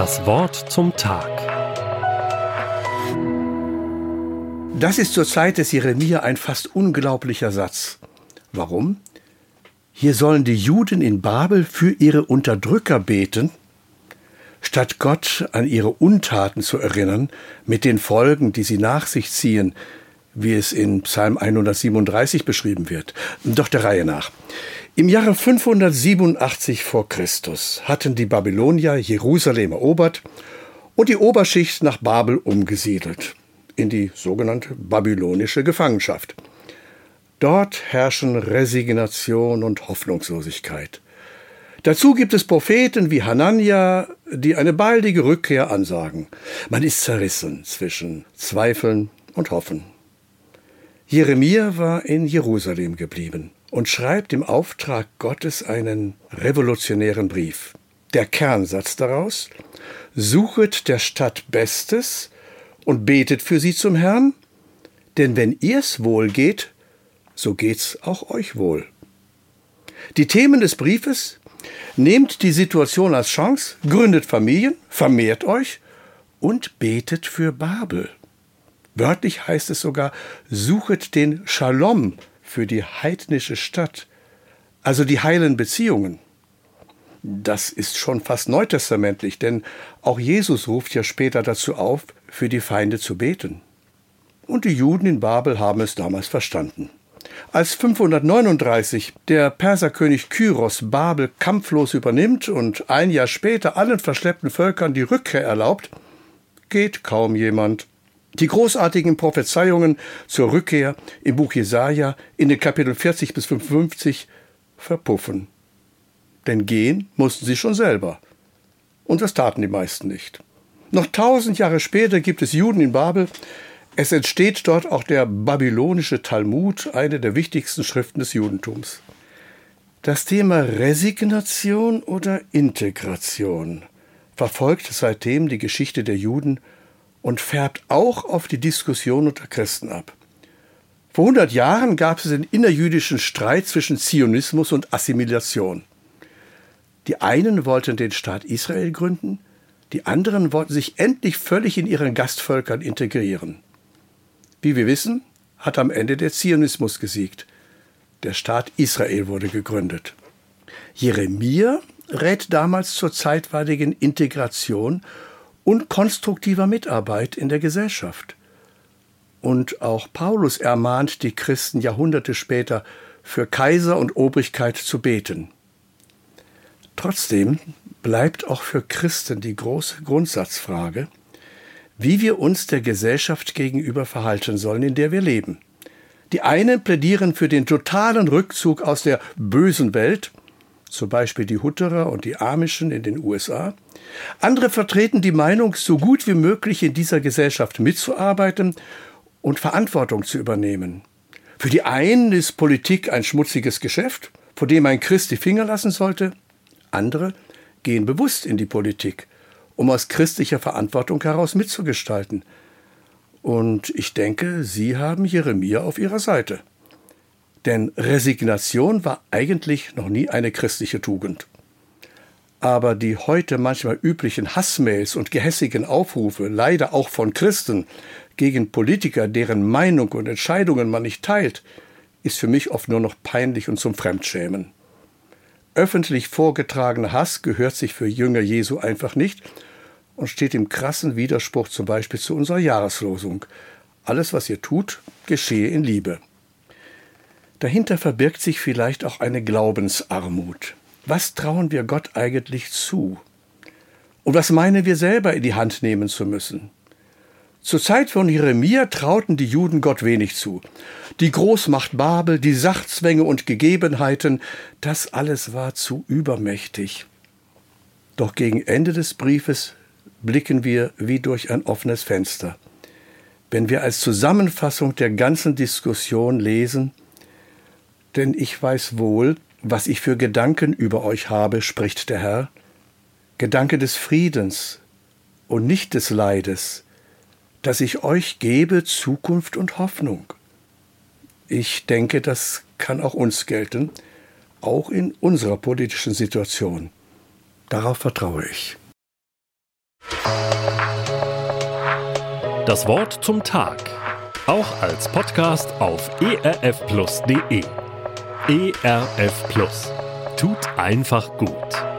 Das Wort zum Tag. Das ist zur Zeit des Jeremia ein fast unglaublicher Satz. Warum? Hier sollen die Juden in Babel für ihre Unterdrücker beten, statt Gott an ihre Untaten zu erinnern, mit den Folgen, die sie nach sich ziehen, wie es in Psalm 137 beschrieben wird. Doch der Reihe nach. Im Jahre 587 vor Christus hatten die Babylonier Jerusalem erobert und die Oberschicht nach Babel umgesiedelt, in die sogenannte babylonische Gefangenschaft. Dort herrschen Resignation und Hoffnungslosigkeit. Dazu gibt es Propheten wie Hanania, die eine baldige Rückkehr ansagen. Man ist zerrissen zwischen Zweifeln und Hoffen. Jeremia war in Jerusalem geblieben und schreibt im Auftrag Gottes einen revolutionären Brief. Der Kernsatz daraus Suchet der Stadt Bestes und betet für sie zum Herrn, denn wenn ihr's wohl geht, so geht's auch euch wohl. Die Themen des Briefes Nehmt die Situation als Chance, gründet Familien, vermehrt euch und betet für Babel. Wörtlich heißt es sogar, suchet den Shalom für die heidnische Stadt, also die heilen Beziehungen. Das ist schon fast neutestamentlich, denn auch Jesus ruft ja später dazu auf, für die Feinde zu beten. Und die Juden in Babel haben es damals verstanden. Als 539 der Perserkönig Kyros Babel kampflos übernimmt und ein Jahr später allen verschleppten Völkern die Rückkehr erlaubt, geht kaum jemand. Die großartigen Prophezeiungen zur Rückkehr im Buch Jesaja in den Kapiteln 40 bis 55 verpuffen. Denn gehen mussten sie schon selber. Und das taten die meisten nicht. Noch tausend Jahre später gibt es Juden in Babel. Es entsteht dort auch der babylonische Talmud, eine der wichtigsten Schriften des Judentums. Das Thema Resignation oder Integration verfolgt seitdem die Geschichte der Juden und färbt auch auf die Diskussion unter Christen ab. Vor 100 Jahren gab es den innerjüdischen Streit zwischen Zionismus und Assimilation. Die einen wollten den Staat Israel gründen, die anderen wollten sich endlich völlig in ihren Gastvölkern integrieren. Wie wir wissen, hat am Ende der Zionismus gesiegt. Der Staat Israel wurde gegründet. Jeremia rät damals zur zeitweiligen Integration und konstruktiver Mitarbeit in der Gesellschaft. Und auch Paulus ermahnt die Christen Jahrhunderte später, für Kaiser und Obrigkeit zu beten. Trotzdem bleibt auch für Christen die große Grundsatzfrage, wie wir uns der Gesellschaft gegenüber verhalten sollen, in der wir leben. Die einen plädieren für den totalen Rückzug aus der bösen Welt, zum Beispiel die Hutterer und die Amischen in den USA. Andere vertreten die Meinung, so gut wie möglich in dieser Gesellschaft mitzuarbeiten und Verantwortung zu übernehmen. Für die einen ist Politik ein schmutziges Geschäft, vor dem ein Christ die Finger lassen sollte. Andere gehen bewusst in die Politik, um aus christlicher Verantwortung heraus mitzugestalten. Und ich denke, Sie haben Jeremia auf Ihrer Seite. Denn Resignation war eigentlich noch nie eine christliche Tugend. Aber die heute manchmal üblichen Hassmails und gehässigen Aufrufe, leider auch von Christen, gegen Politiker, deren Meinung und Entscheidungen man nicht teilt, ist für mich oft nur noch peinlich und zum Fremdschämen. Öffentlich vorgetragener Hass gehört sich für Jünger Jesu einfach nicht und steht im krassen Widerspruch zum Beispiel zu unserer Jahreslosung. Alles, was ihr tut, geschehe in Liebe. Dahinter verbirgt sich vielleicht auch eine Glaubensarmut. Was trauen wir Gott eigentlich zu? Und was meinen wir selber in die Hand nehmen zu müssen? Zur Zeit von Jeremia trauten die Juden Gott wenig zu. Die Großmacht Babel, die Sachzwänge und Gegebenheiten, das alles war zu übermächtig. Doch gegen Ende des Briefes blicken wir wie durch ein offenes Fenster. Wenn wir als Zusammenfassung der ganzen Diskussion lesen, denn ich weiß wohl, was ich für Gedanken über euch habe, spricht der Herr, Gedanke des Friedens und nicht des Leides, dass ich euch gebe Zukunft und Hoffnung. Ich denke, das kann auch uns gelten, auch in unserer politischen Situation. Darauf vertraue ich. Das Wort zum Tag. Auch als Podcast auf erfplus.de. ERF Plus. Tut einfach gut.